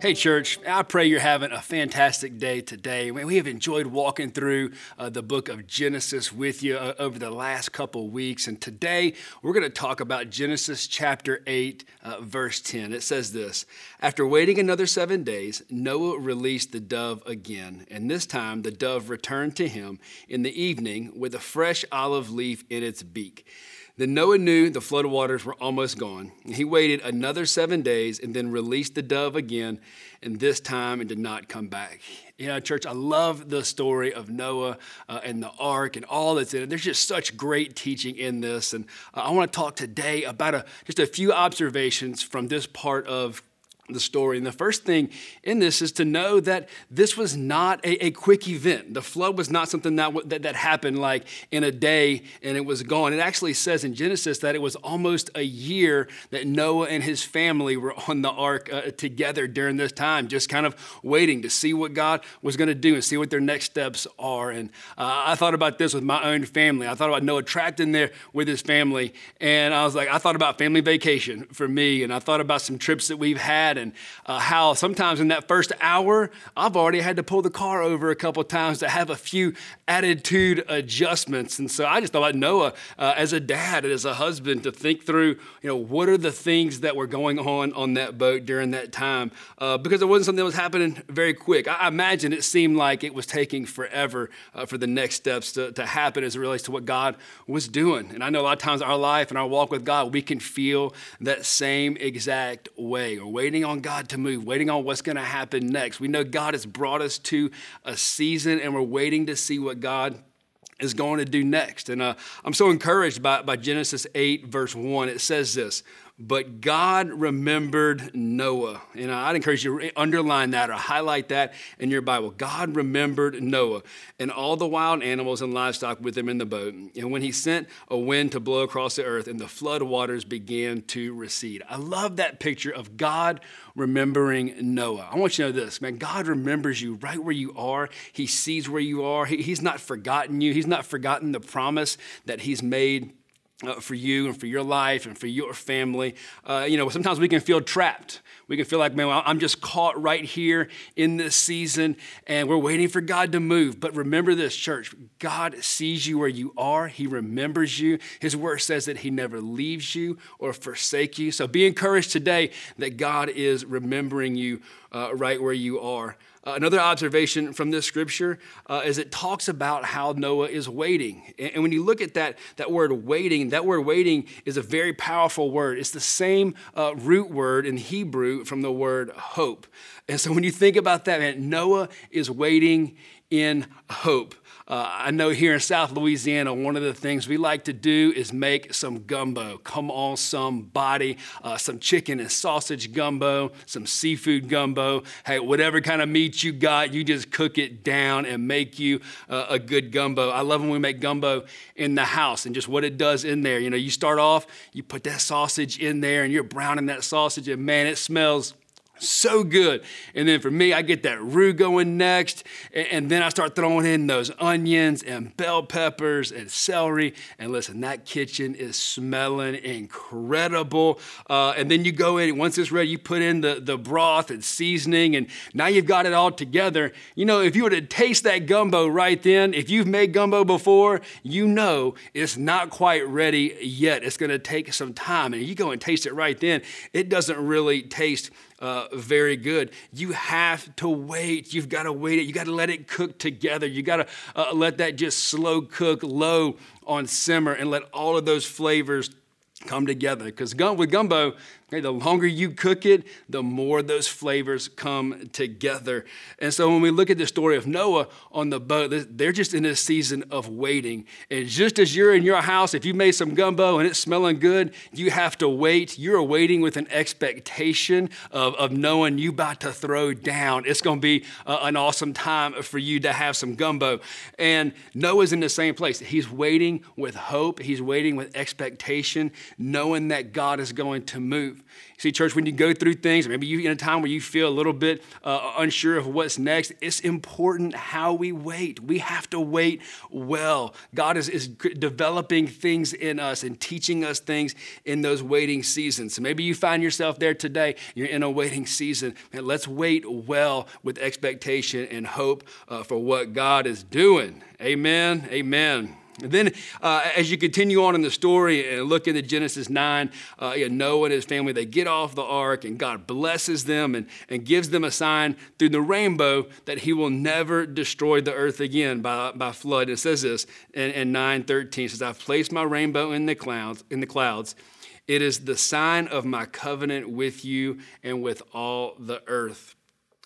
Hey, church, I pray you're having a fantastic day today. We have enjoyed walking through uh, the book of Genesis with you uh, over the last couple weeks. And today we're going to talk about Genesis chapter 8, uh, verse 10. It says this After waiting another seven days, Noah released the dove again. And this time the dove returned to him in the evening with a fresh olive leaf in its beak. Then Noah knew the flood waters were almost gone. He waited another seven days and then released the dove again, and this time it did not come back. You know, church, I love the story of Noah uh, and the ark and all that's in it. There's just such great teaching in this. And uh, I want to talk today about a, just a few observations from this part of the story. And the first thing in this is to know that this was not a, a quick event. The flood was not something that, that, that, happened like in a day and it was gone. It actually says in Genesis that it was almost a year that Noah and his family were on the ark uh, together during this time, just kind of waiting to see what God was going to do and see what their next steps are. And uh, I thought about this with my own family. I thought about Noah trapped in there with his family. And I was like, I thought about family vacation for me. And I thought about some trips that we've had and uh, how sometimes in that first hour, I've already had to pull the car over a couple times to have a few attitude adjustments. And so I just thought about Noah uh, as a dad and as a husband to think through, you know, what are the things that were going on on that boat during that time? Uh, because it wasn't something that was happening very quick. I, I imagine it seemed like it was taking forever uh, for the next steps to, to happen as it relates to what God was doing. And I know a lot of times our life and our walk with God, we can feel that same exact way. We're waiting on God to move, waiting on what's going to happen next. We know God has brought us to a season and we're waiting to see what God is going to do next. And uh, I'm so encouraged by, by Genesis 8, verse 1. It says this but God remembered Noah. And I'd encourage you to underline that or highlight that in your Bible. God remembered Noah and all the wild animals and livestock with him in the boat. And when he sent a wind to blow across the earth, and the flood waters began to recede. I love that picture of God remembering Noah. I want you to know this, man. God remembers you right where you are. He sees where you are. He, he's not forgotten you. He's not forgotten the promise that he's made uh, for you and for your life and for your family. Uh, you know, sometimes we can feel trapped. We can feel like, man, well, I'm just caught right here in this season and we're waiting for God to move. But remember this, church God sees you where you are, He remembers you. His word says that He never leaves you or forsake you. So be encouraged today that God is remembering you uh, right where you are. Uh, another observation from this scripture uh, is it talks about how Noah is waiting. And, and, when you look at that, that word waiting, that word waiting is a very powerful word. It's the same uh, root word in Hebrew from the word hope. And so when you think about that, man, Noah is waiting in hope. Uh, I know here in South Louisiana, one of the things we like to do is make some gumbo. Come on, somebody. Uh, some chicken and sausage gumbo, some seafood gumbo. Hey, whatever kind of meat you got, you just cook it down and make you uh, a good gumbo. I love when we make gumbo in the house and just what it does in there. You know, you start off, you put that sausage in there and you're browning that sausage, and man, it smells so good. And then for me, I get that roux going next. And then I start throwing in those onions and bell peppers and celery. And listen, that kitchen is smelling incredible. Uh, and then you go in, once it's ready, you put in the, the broth and seasoning. And now you've got it all together. You know, if you were to taste that gumbo right then, if you've made gumbo before, you know it's not quite ready yet. It's going to take some time. And you go and taste it right then, it doesn't really taste uh, very good. You have to wait. You've got to wait it. You got to let it cook together. You got to uh, let that just slow cook low on simmer and let all of those flavors come together. Because with gumbo, Okay, the longer you cook it, the more those flavors come together. And so when we look at the story of Noah on the boat, they're just in a season of waiting. And just as you're in your house, if you made some gumbo and it's smelling good, you have to wait. You're waiting with an expectation of, of knowing you about to throw down. It's going to be uh, an awesome time for you to have some gumbo. And Noah's in the same place. He's waiting with hope. He's waiting with expectation, knowing that God is going to move. See, church, when you go through things, maybe you in a time where you feel a little bit uh, unsure of what's next, it's important how we wait. We have to wait well. God is, is developing things in us and teaching us things in those waiting seasons. So maybe you find yourself there today, you're in a waiting season. Man, let's wait well with expectation and hope uh, for what God is doing. Amen. Amen. And then, uh, as you continue on in the story and look into Genesis 9, uh, you know, Noah and his family, they get off the ark and God blesses them and, and gives them a sign through the rainbow that he will never destroy the earth again by, by flood. It says this in, in 9.13, says, I've placed my rainbow in the clouds, in the clouds. It is the sign of my covenant with you and with all the earth.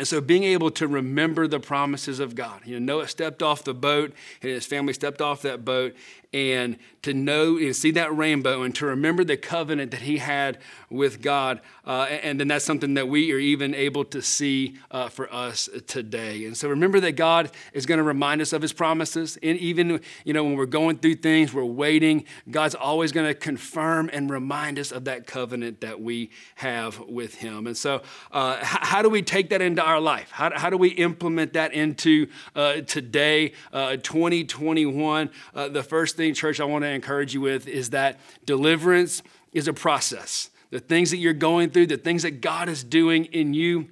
And so being able to remember the promises of God. You know, Noah stepped off the boat and his family stepped off that boat and to know and see that rainbow and to remember the covenant that he had with God. Uh, and then that's something that we are even able to see uh, for us today. And so remember that God is going to remind us of his promises. And even, you know, when we're going through things, we're waiting, God's always going to confirm and remind us of that covenant that we have with him. And so, uh, how do we take that into our life? How, how do we implement that into uh, today, uh, 2021? Uh, the first thing, church, I want to encourage you with is that deliverance is a process. The things that you're going through, the things that God is doing in you,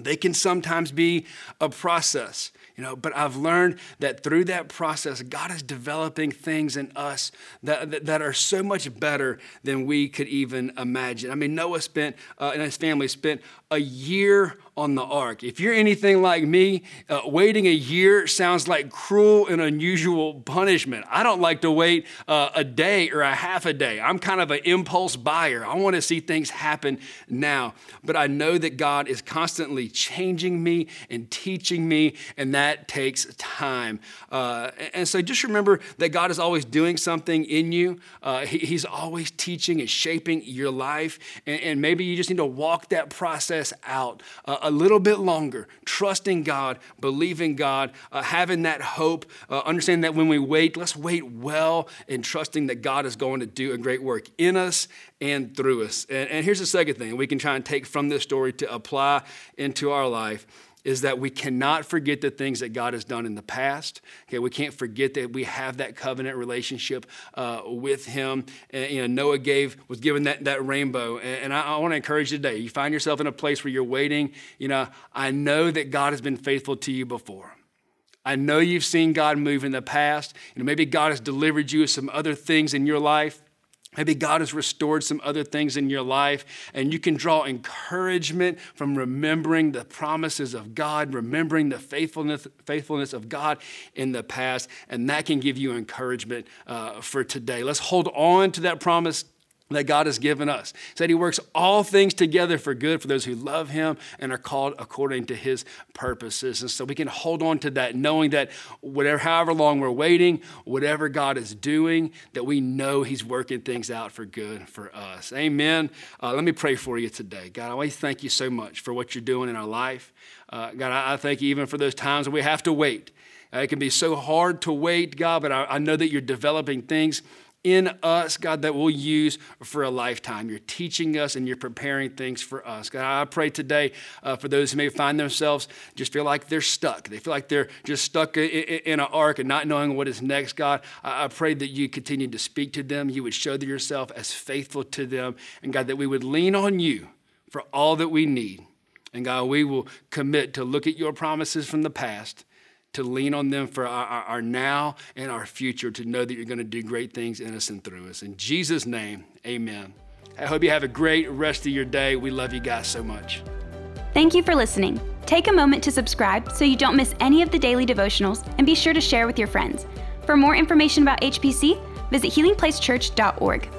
they can sometimes be a process you know but i've learned that through that process god is developing things in us that, that, that are so much better than we could even imagine i mean noah spent uh, and his family spent a year on the ark. If you're anything like me, uh, waiting a year sounds like cruel and unusual punishment. I don't like to wait uh, a day or a half a day. I'm kind of an impulse buyer. I want to see things happen now. But I know that God is constantly changing me and teaching me, and that takes time. Uh, and so just remember that God is always doing something in you, uh, he, He's always teaching and shaping your life. And, and, maybe you just need to walk that process out uh, a little bit longer, trusting God, believing God, uh, having that hope, uh, understanding that when we wait, let's wait well and trusting that God is going to do a great work in us and through us. And, and here's the second thing we can try and take from this story to apply into our life is that we cannot forget the things that God has done in the past. Okay, we can't forget that we have that covenant relationship uh, with Him. And, you know, Noah gave was given that that rainbow, and, and I, I want to encourage you today. You find yourself in a place where you're waiting. You know, I know that God has been faithful to you before. I know you've seen God move in the past. Know, maybe God has delivered you of some other things in your life. Maybe God has restored some other things in your life, and you can draw encouragement from remembering the promises of God, remembering the faithfulness, faithfulness of God in the past, and that can give you encouragement uh, for today. Let's hold on to that promise that God has given us. Said he works all things together for good for those who love him and are called according to his purposes. And so we can hold on to that, knowing that whatever, however long we're waiting, whatever God is doing, that we know he's working things out for good for us. Amen. Uh, let me pray for you today. God, I to thank you so much for what you're doing in our life. Uh, God, I, I thank you even for those times when we have to wait. Uh, it can be so hard to wait, God, but I, I know that you're developing things in us, God, that we'll use for a lifetime. You're teaching us and you're preparing things for us. God, I pray today uh, for those who may find themselves just feel like they're stuck. They feel like they're just stuck in, in an ark and not knowing what is next. God, I, I pray that you continue to speak to them. You would show yourself as faithful to them. And God, that we would lean on you for all that we need. And God, we will commit to look at your promises from the past to lean on them for our, our, our, now and our future, to know that you're going to do great things in us and through us. In Jesus' name, amen. I hope you have a great rest of your day. We love you guys so much. Thank you for listening. Take a moment to subscribe so you don't miss any of the daily devotionals and be sure to share with your friends. For more information about HPC, visit healingplacechurch.org.